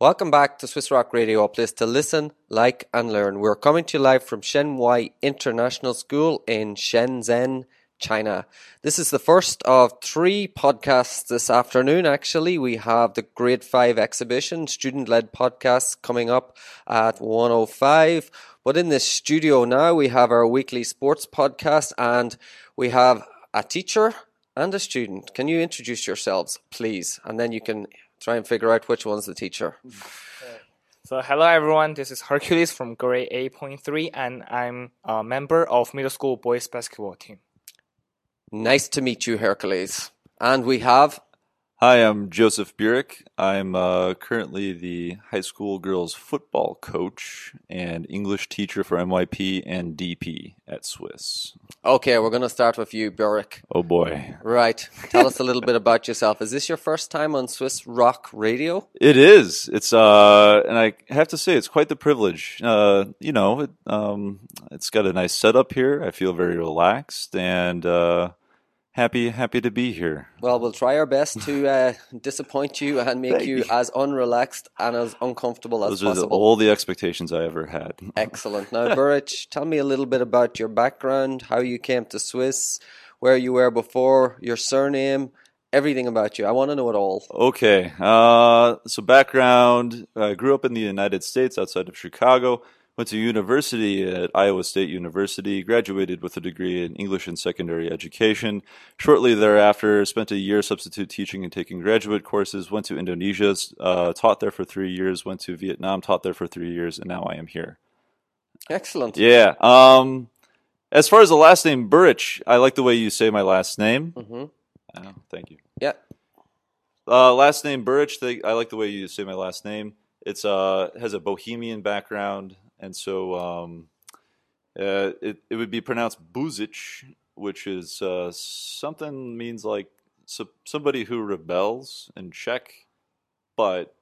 Welcome back to Swiss Rock Radio, a place to listen, like, and learn. We're coming to you live from Shenhua International School in Shenzhen, China. This is the first of three podcasts this afternoon, actually. We have the Grade 5 exhibition, student led podcasts coming up at 105. But in the studio now, we have our weekly sports podcast and we have a teacher and a student. Can you introduce yourselves, please? And then you can try and figure out which one's the teacher. So hello everyone, this is Hercules from grade 8.3 and I'm a member of middle school boys basketball team. Nice to meet you, Hercules. And we have Hi, I'm Joseph Burek. I'm uh, currently the high school girls football coach and English teacher for MYP and DP at Swiss. Okay, we're going to start with you, Burek. Oh boy. Right. Tell us a little bit about yourself. Is this your first time on Swiss Rock Radio? It is. It's uh, and I have to say it's quite the privilege. Uh, you know, it, um, it's got a nice setup here. I feel very relaxed and uh, happy happy to be here. Well, we'll try our best to uh, disappoint you and make you, you. as unrelaxed and as uncomfortable as Those are the, all the expectations I ever had. Excellent. Now, Burich, tell me a little bit about your background, how you came to Swiss, where you were before, your surname, everything about you. I want to know it all. Okay. Uh, so background: I grew up in the United States, outside of Chicago. Went to university at Iowa State University. Graduated with a degree in English and secondary education. Shortly thereafter, spent a year substitute teaching and taking graduate courses. Went to Indonesia, uh, taught there for three years. Went to Vietnam, taught there for three years, and now I am here. Excellent. Yeah. Um, as far as the last name Burich, I like the way you say my last name. Mm-hmm. Oh, thank you. Yeah. Uh, last name Burich. I like the way you say my last name. It's uh has a bohemian background, and so um, uh, it it would be pronounced Buřič, which is uh, something means like so, somebody who rebels in Czech, but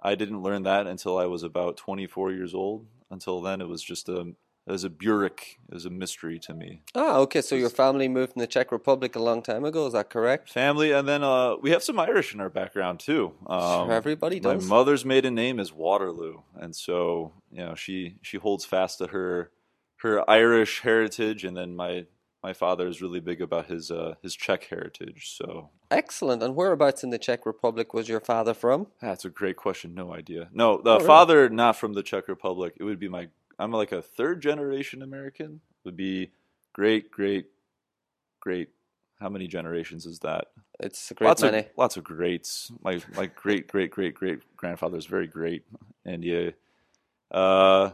I didn't learn that until I was about 24 years old. Until then, it was just a as a Burek, it was a mystery to me. Ah, okay. So your family moved from the Czech Republic a long time ago. Is that correct? family, and then uh, we have some Irish in our background too. Um, everybody does. My mother's maiden name is Waterloo, and so you know she she holds fast to her her Irish heritage, and then my my father is really big about his uh, his Czech heritage. So Excellent. And whereabouts in the Czech Republic was your father from? that's a great question. No idea. No, the Oh, really? father not from the Czech Republic. It would be my I'm like a third generation American. Would be great, great, great. How many generations is that? It's a great lots many. of lots of greats. My my great great great great grandfather is very great, and yeah, uh,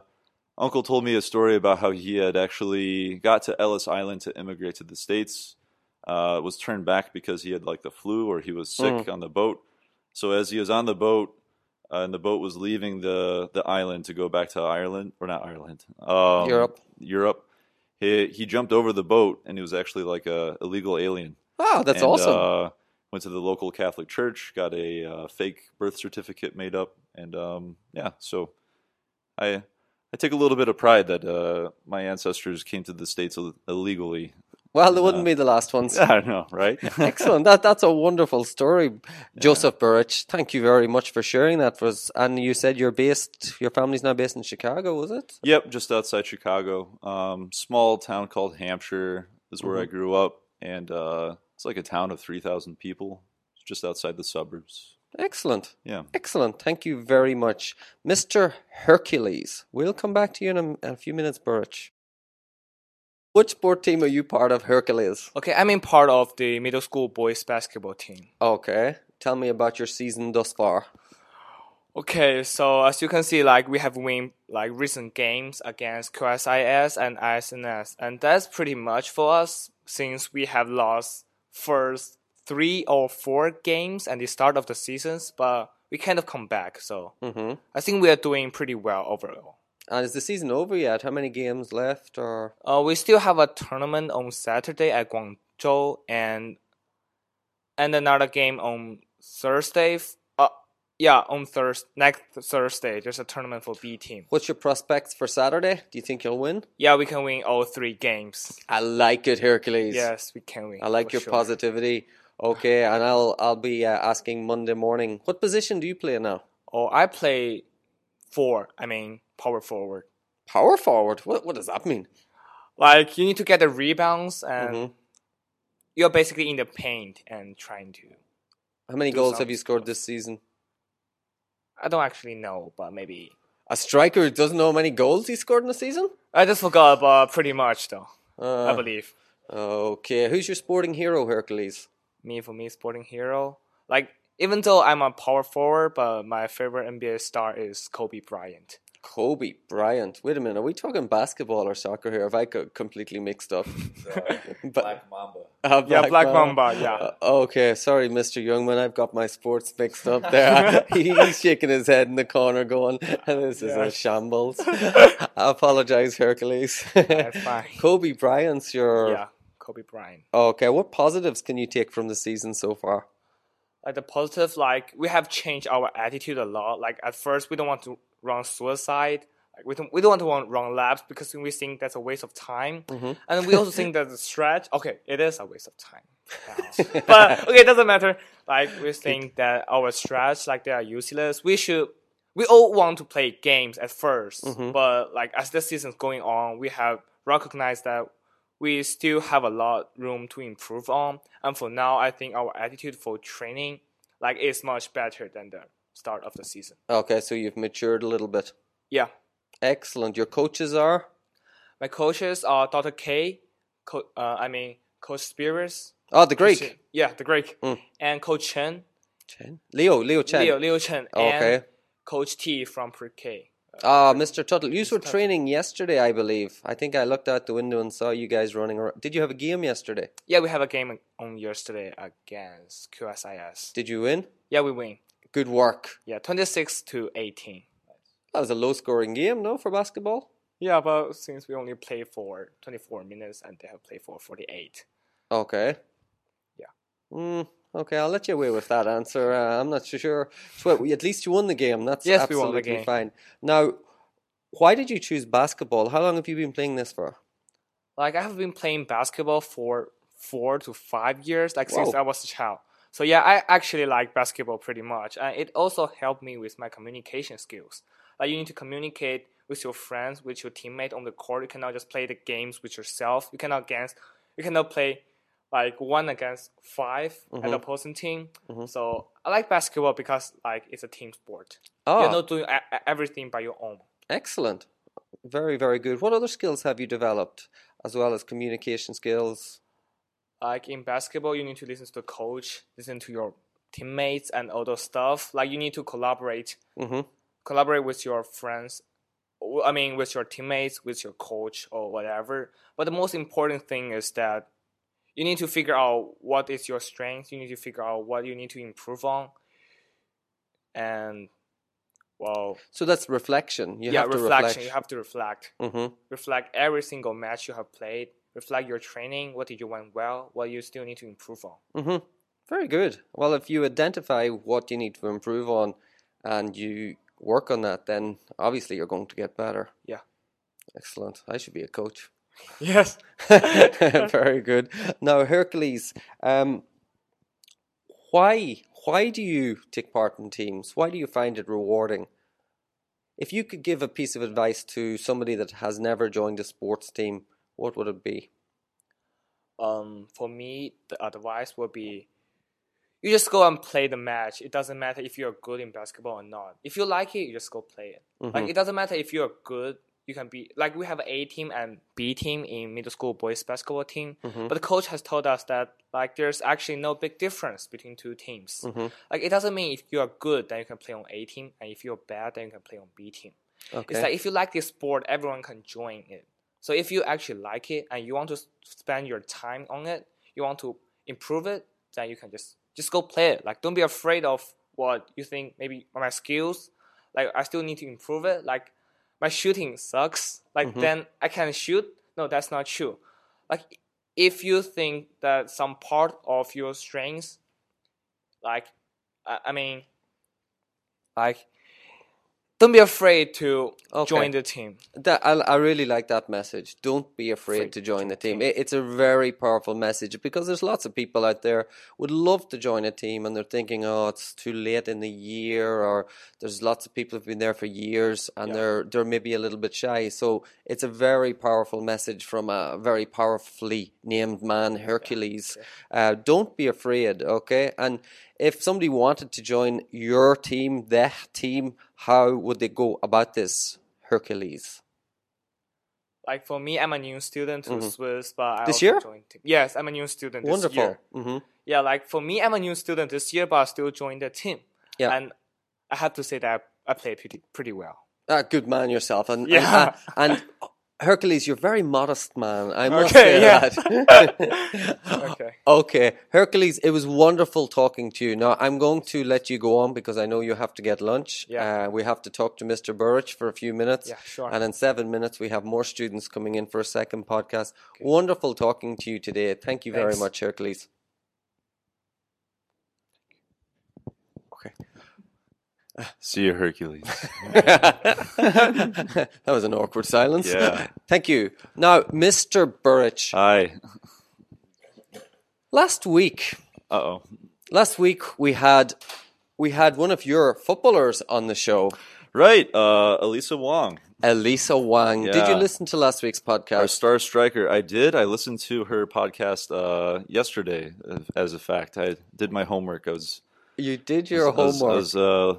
uncle told me a story about how he had actually got to Ellis Island to immigrate to the states. Uh, was turned back because he had like the flu or he was sick Mm. on the boat. So as he was on the boat, uh, and the boat was leaving the the island to go back to Ireland or not Ireland, um, Europe. Europe. He he jumped over the boat and he was actually like a illegal alien. Wow, that's And, awesome. Uh, went to the local Catholic church, got a uh, fake birth certificate made up, and um, yeah, so I I take a little bit of pride that uh, my ancestors came to the states Ill- illegally. Well, it wouldn't uh, be the last ones. I don't know, right? Excellent. That that's a wonderful story, Joseph Burrich. Thank you very much for sharing that for us. And you said you're based, your family's now based in Chicago, was it? Yep, just outside Chicago. Um, small town called Hampshire is where I Mm-hmm. grew up, and uh, it's like a town of three thousand people, just outside the suburbs. Excellent. Yeah. Excellent. Thank you very much, Mr. Hercules. We'll come back to you in a, in a few minutes, Burrich. Which sport team are you part of, Hercules? Okay, I'm in part of the middle school boys basketball team. Okay. Tell me about your season thus far. Okay, so as you can see, like we have win like recent games against QSIS and ISNS, and that's pretty much for us since we have lost first three or four games at the start of the seasons, but we kind of come back. So hmm I think we are doing pretty well overall. And is the season over yet? How many games left? Or Uh, we still have a tournament on Saturday at Guangzhou and and another game on Thursday. f- Uh, yeah, on Thursday next Thursday. There's a tournament for B team. what's your prospects for Saturday? Do you think you'll win? Yeah, we can win all three games. I like it, Hercules. Yes, we can win. I like your sure. positivity. Okay, and I'll I'll be uh, asking Monday morning. What position do you play now? Oh, I play four. I mean power forward. Power forward. What what does that mean? Like you need to get the rebounds and Mhm. you're basically in the paint and trying to. How many goals have you scored this season? I don't actually know, but maybe A striker who doesn't know how many goals he scored in a season? I just forgot. But pretty much though, Uh, I believe Okay, who's your sporting hero, Hercules? me for me sporting hero. Like even though I'm a power forward, but my favorite NBA star is Kobe Bryant. Kobe Bryant. Wait a minute, are we talking basketball or soccer here? Have I got completely mixed up? but Black Mamba. uh, Yeah, Black Mamba, yeah. Uh, okay, sorry, Mr. Youngman. I've got my sports mixed up there. He- He's shaking his head in the corner, going, "This is Yeah. a shambles." I apologize, Hercules. That's fine. Kobe Bryant's your. Yeah, Kobe Bryant. Okay, what positives can you take from the season so far? like the positive like we have changed our attitude a lot like at first we don't want to run suicide like we don't we don't want to run, run laps because we think that's a waste of time. Mm-hmm. And we also think that the stretch okay it is a waste of time. But okay it doesn't matter. Like we think that our stretch like they are useless. We should we all want to play games at 1st mm-hmm. but like as the season's going on we have recognized that we still have a lot room to improve on. And for now, I think our attitude for training like is much better than the start of the season. Okay, so you've matured a little bit. Yeah, Excellent. Your coaches are? my coaches are Dr. K, Co- uh, I mean Coach Spears. Oh, the Greek. Coach- yeah, the Greek, Mm. and Coach Chen, Chen. Leo, Leo Chen. Leo Leo Chen, Okay. and Coach T from Pre-K. Ah, Mr. Tuttle, you were Tuttle. training yesterday, I believe. I think I looked out the window and saw you guys running around. Did you have a game yesterday? Yeah, we have a game on yesterday against QSIS. Did you win? Yeah, we win. Good work. Yeah, twenty six to eighteen. That was a low scoring game, no, for basketball? Yeah, but since we only play for 24 minutes and they have played for 48. Okay. Yeah. Mm, okay, I'll let you away with that answer. Uh, I'm not so sure. So, at least you won the game. That's Yes, we won the game. fine. Now, why did you choose basketball? How long have you been playing this for? Like I have been playing basketball for four to five years, like since I was a child. So yeah, I actually like basketball pretty much, and it also helped me with my communication skills. Like you need to communicate with your friends, with your teammate on the court. You cannot just play the games with yourself. You cannot against, you cannot play like one against 5 at the mm-hmm. opposing team. Mm-hmm. So I like basketball because like it's a team sport. Oh, You're ah. not doing a- everything by your own. excellent. Very, very good. What other skills have you developed, as well as communication skills? Like in basketball you need to listen to the coach listen to your teammates and all those stuff like you need to collaborate Mm-hmm. collaborate with your friends I mean with your teammates with your coach or whatever but the most important thing is that you need to figure out what is your strength you need to figure out what you need to improve on and well So that's reflection. You yeah have to reflection reflect. you have to reflect mm-hmm. reflect every single match you have played reflect your training what did you went well what you still need to improve on Mm-hmm. Very good. Well, if you identify what you need to improve on and you work on that, then obviously you're going to get better. Yeah. Excellent. I should be a coach. yes Very good. Now, Hercules, um, why why do you take part in teams? Why do you find it rewarding? If you could give a piece of advice to somebody that has never joined a sports team, what would it be? um, for me, the advice would be you just go and play the match. It doesn't matter if you're good in basketball or not. If you like it, you just go play it. Like mm-hmm. it doesn't matter if you're good. You can be like we have A team and B team in middle school boys basketball team, mm-hmm. but the coach has told us that like there's actually no big difference between two teams. Mm-hmm. Like it doesn't mean if you are good then you can play on A team, and if you're bad then you can play on B team. Okay. It's like if you like this sport, everyone can join it. So if you actually like it and you want to spend your time on it, you want to improve it, then you can just just go play it. Like don't be afraid of what you think maybe my skills. Like I still need to improve it. Like my shooting sucks. Like mm-hmm. then I can shoot. No, that's not true. Like if you think that some part of your strengths, like I, I mean, like don't be afraid to Okay. join the team. That I, I really like that message. Don't be afraid Afraid to join the team. It, it's a very powerful message because there's lots of people out there would love to join a team and they're thinking, oh, it's too late in the year, or there's lots of people who've been there for years and Yeah. they're they're maybe a little bit shy. So it's a very powerful message from a very powerfully named man, Hercules. Uh, don't be afraid, okay? And if somebody wanted to join your team, the team, how would they go about this, Hercules? Like for me, I'm a new student to Mhm. Swiss, but I This year? joined team. Yes, I'm a new student this Wonderful. year. hmm Yeah, like for me, I'm a new student this year, but I still joined the team. Yeah. and I have to say that I played pretty pretty well. Ah, good man yourself, and and- Yeah. and, and Hercules, you're a very modest man. I must Okay, say yeah. that. Okay. okay, Hercules, it was wonderful talking to you. Now I'm going to let you go on because I know you have to get lunch. Yeah. Uh, we have to talk to Mr. Burridge for a few minutes. Yeah, sure. And in seven minutes, we have more students coming in for a second podcast. Wonderful talking to you today. Thank you very much, Hercules. See you, Hercules. that was an awkward silence. Yeah. Thank you. Now, Mr. Burrich, Hi. last week, Uh oh. last week we had we had one of your footballers on the show, Right. Uh, Elisa Wong, Elisa Wang. Did you listen to last week's our podcast? star striker. I did. I listened to her podcast uh, yesterday. uh, As a fact, I did my homework. I was You did your I was- I homework. was, uh,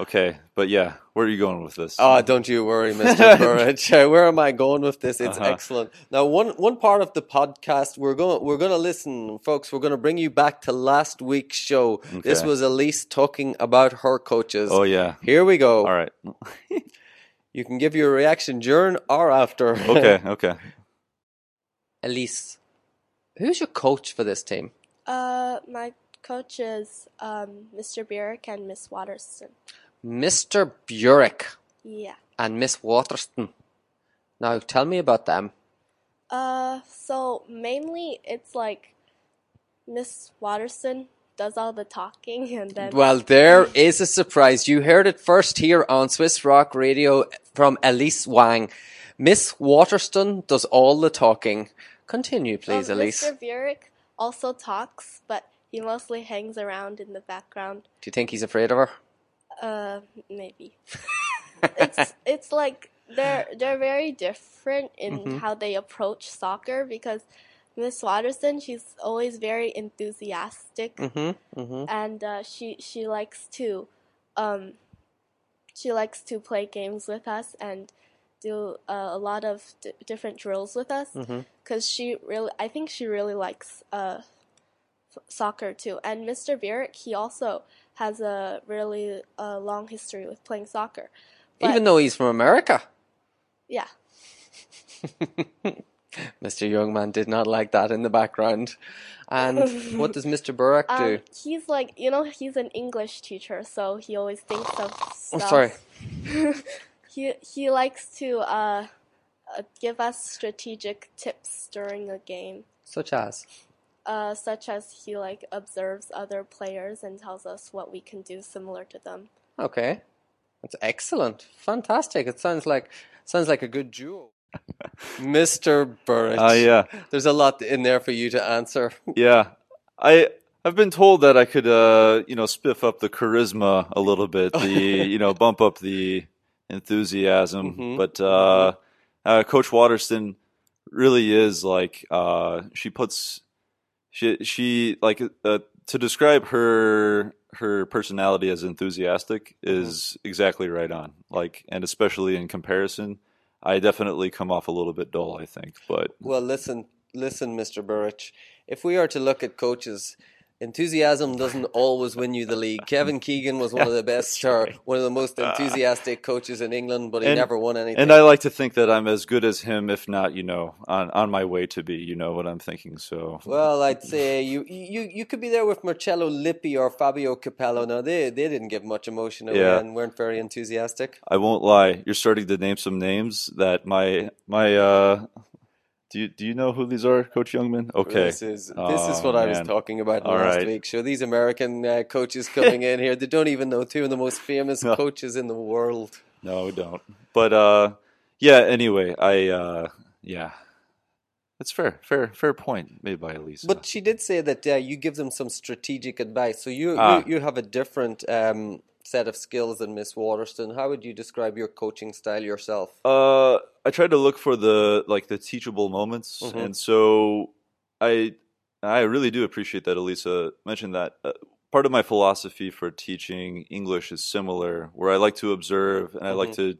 okay, but yeah, where are you going with this? Oh, don't you worry, Mr. Burrich. Uh, Where am I going with this? It's Uh-huh. excellent. Now, one one part of the podcast we're going we're going to listen, folks. We're going to bring you back to last week's show. This was Elise talking about her coaches. oh yeah. Here we go. All right. You can give your reaction during or after. Okay. Okay. Elise, who's your coach for this team? Uh, my coach is um, Mr. Burek and Miss Waterston. Mr. Burek Yeah. and Miss Waterston. Now, tell me about them. Uh, so mainly it's like Miss Waterston does all the talking, and then Well, there is a surprise. You heard it first here on Swiss Rock Radio from Elise Wang. Miss Waterston does all the talking. Continue, please, um, Elise. Mr. Burek also talks, but he mostly hangs around in the background. Do you think he's afraid of her? Uh, maybe. it's it's like they're they're very different in Mm-hmm. how they approach soccer because Miss Waterston she's always very enthusiastic Mm-hmm. Mm-hmm. and uh, she she likes to um she likes to play games with us and do uh, a lot of d- different drills with us because she really I think she really likes uh f- soccer too and Mr. Burek he also has a really uh, long history with playing soccer But- Even though he's from America. yeah Mr. Youngman did not like that in the background. And what does Mr. Burek do? um, he's like you know he's an English teacher so he always thinks of oh, stuff sorry. he he likes to uh, uh, give us strategic tips during a game, Such as? Uh, such as he like observes other players and tells us what we can do similar to them. Okay. That's excellent. Fantastic. It sounds like sounds like a good duo. Mr. Burrich. Uh, yeah. There's a lot in there for you to answer. Yeah. I I've been told that I could uh you know spiff up the charisma a little bit, the you know bump up the enthusiasm, Mhm. but uh, uh Coach Waterston really is like uh she puts she she like uh, to describe her her personality as enthusiastic is exactly right on. Like and especially in comparison, I definitely come off a little bit dull, I think, but Well, listen, listen, Mr. Burrich. If we are to look at coaches, enthusiasm doesn't always win you the league. Kevin Keegan was one of the best, or one of the most enthusiastic coaches in England, but he And- never won anything. And I like to think that I'm as good as him, if not, you know, on, on my way to be. You know what I'm thinking. So Well, I'd say you you you could be there with Marcello Lippi or Fabio Capello. Now they they didn't give much emotion away Yeah. and weren't very enthusiastic. I won't lie. You're starting to name some names that my my uh Do you do you know who these are, Coach Youngman? Okay. This is this Oh, is what I was talking about All last right. week. Sure, these American uh, coaches coming in here, they don't even know two of the most famous No. coaches in the world. No, don't. But uh, yeah. Anyway, I uh, yeah, that's fair, fair, fair point made by Elisa. But she did say that uh, you give them some strategic advice. So you Ah. you, you have a different um, set of skills than Miss Waterston. How would you describe your coaching style yourself? Uh, I try to look for the like the teachable moments, Mhm. and so I I really do appreciate that Elisa mentioned that. Uh, part of my philosophy for teaching English is similar, where I like to observe and I like to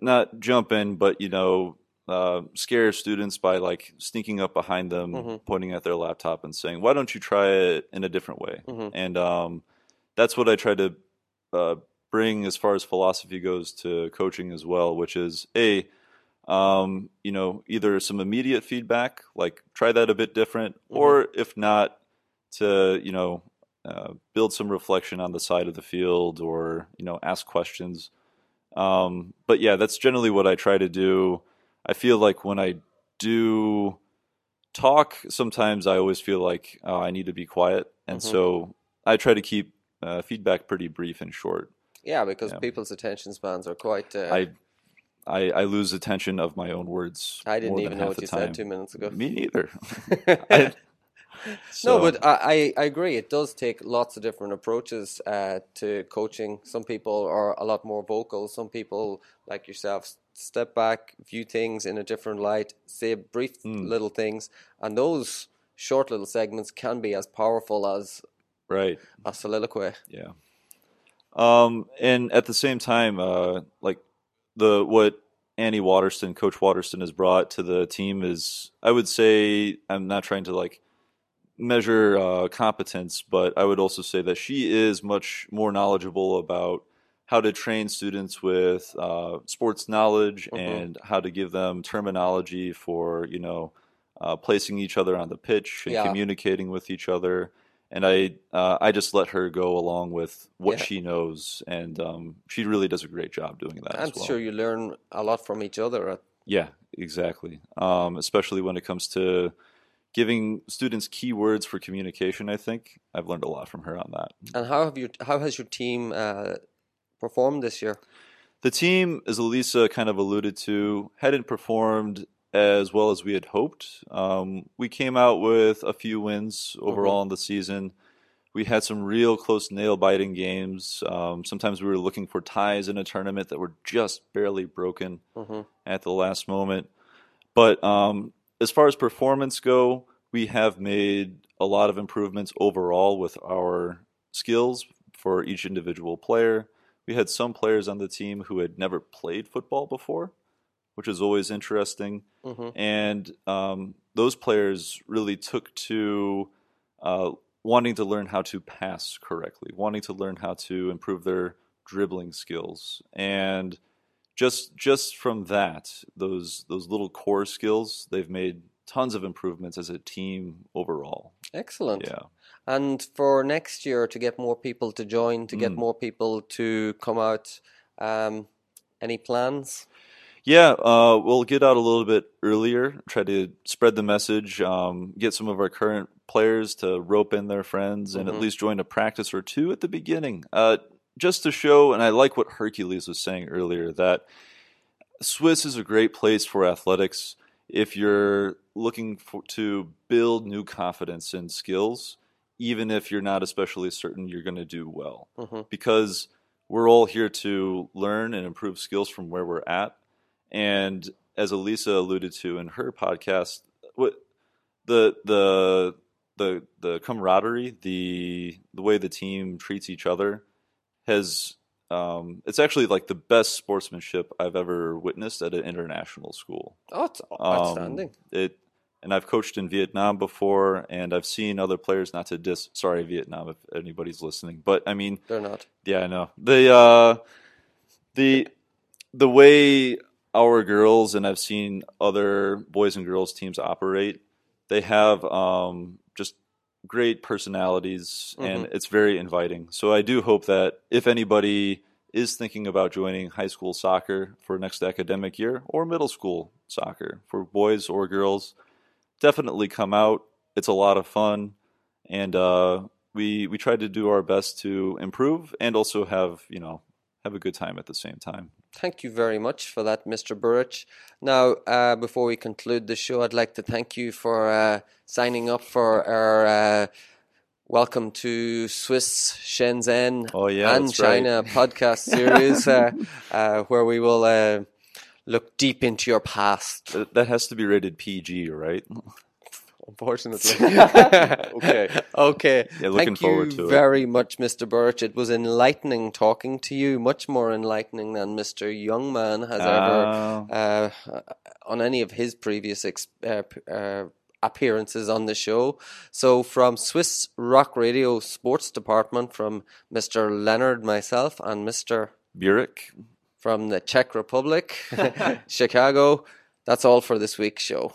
not jump in, but you know, uh, scare students by like sneaking up behind them, Mhm. pointing at their laptop, and saying, "Why don't you try it in a different way?" Mhm. And um, that's what I try to uh, bring as far as philosophy goes to coaching as well, which is a um, you know either some immediate feedback, like try that a bit different, or if not, to you know uh, build some reflection on the side of the field, or you know ask questions. Um, but yeah, that's generally what I try to do. I feel like when I do talk, sometimes I always feel like oh, I need to be quiet, and Mhm. so I try to keep uh, feedback pretty brief and short. Yeah, because Yeah. people's attention spans are quite. Uh, I, I I lose attention of my own words. I didn't more even than know what you time. said two minutes ago. Me neither. I- No, but I, I I agree. It does take lots of different approaches uh, to coaching. Some people are a lot more vocal. Some people, like yourself, step back, view things in a different light, say brief Mm. little things, and those short little segments can be as powerful as right. a soliloquy. Yeah. Um, and at the same time, uh, like the what Annie Waterston, Coach Waterston, has brought to the team is, I would say, I'm not trying to like measure uh, competence, but I would also say that she is much more knowledgeable about how to train students with uh, sports knowledge Mhm. and how to give them terminology for you know uh, placing each other on the pitch and Yeah. communicating with each other. And I uh, I just let her go along with what Yeah. she knows, and um, she really does a great job doing that. I'm as well. sure you learn a lot from each other. at- Yeah, exactly. Um, especially when it comes to giving students keywords for communication. I think I've learned a lot from her on that. And how have you? How has your team uh, performed this year? The team, as Elisa kind of alluded to, hadn't performed as well as we had hoped. Um, we came out with a few wins overall in the season. We had some real close nail biting games. Um, sometimes we were looking for ties in a tournament that were just barely broken hmm at the last moment. But um, as far as performance go, we have made a lot of improvements overall with our skills for each individual player. We had some players on the team who had never played football before, which is always interesting. hmm And um, those players really took to uh, wanting to learn how to pass correctly, wanting to learn how to improve their dribbling skills, and just just from that, those those little core skills, they've made tons of improvements as a team overall. Excellent. Yeah. And for next year, to get more people to join, to get Mm. more people to come out, um, any plans? Yeah, uh, we'll get out a little bit earlier, try to spread the message, um, get some of our current players to rope in their friends and Mhm. at least join a practice or two at the beginning. Uh, just to show, and I like what Hercules was saying earlier, that Swiss is a great place for athletics if you're looking for, to build new confidence and skills, even if you're not especially certain you're going to do well hmm because we're all here to learn and improve skills from where we're at. And as Elisa alluded to in her podcast, what the the the the camaraderie, the the way the team treats each other has um, it's actually like the best sportsmanship I've ever witnessed at an international school. Oh, it's Um, outstanding. It and I've coached in Vietnam before, and I've seen other players. Not to dis, sorry Vietnam if anybody's listening, but I mean They're not. yeah, I know. The uh the the way our girls and I've seen other boys and girls teams operate, they have um just great personalities and it's very inviting. So I do hope that if anybody is thinking about joining high school soccer for next academic year or middle school, soccer for boys or girls. Definitely come out. It's a lot of fun, and uh, we we tried to do our best to improve and also have you know have a good time at the same time. Thank you very much for that, Mr. Burrich. Now, uh, before we conclude the show, I'd like to thank you for uh, signing up for our uh, Welcome to Swiss Shenzhen Oh, yeah, and that's right. China podcast series, uh, uh, where we will uh, look deep into your past. That has to be rated PG, right? Unfortunately. Okay. Okay. Yeah, looking Thank forward you to it. very much, Mr. Birch. It was enlightening talking to you, much more enlightening than Mr. Youngman has ever uh, on any of his previous ex- uh, uh, appearances on the show. So, from Swiss Rock Radio Sports Department, from Mr. Leonard, myself, and Mr. Burek. from the Czech Republic, Chicago, that's all for this week's show.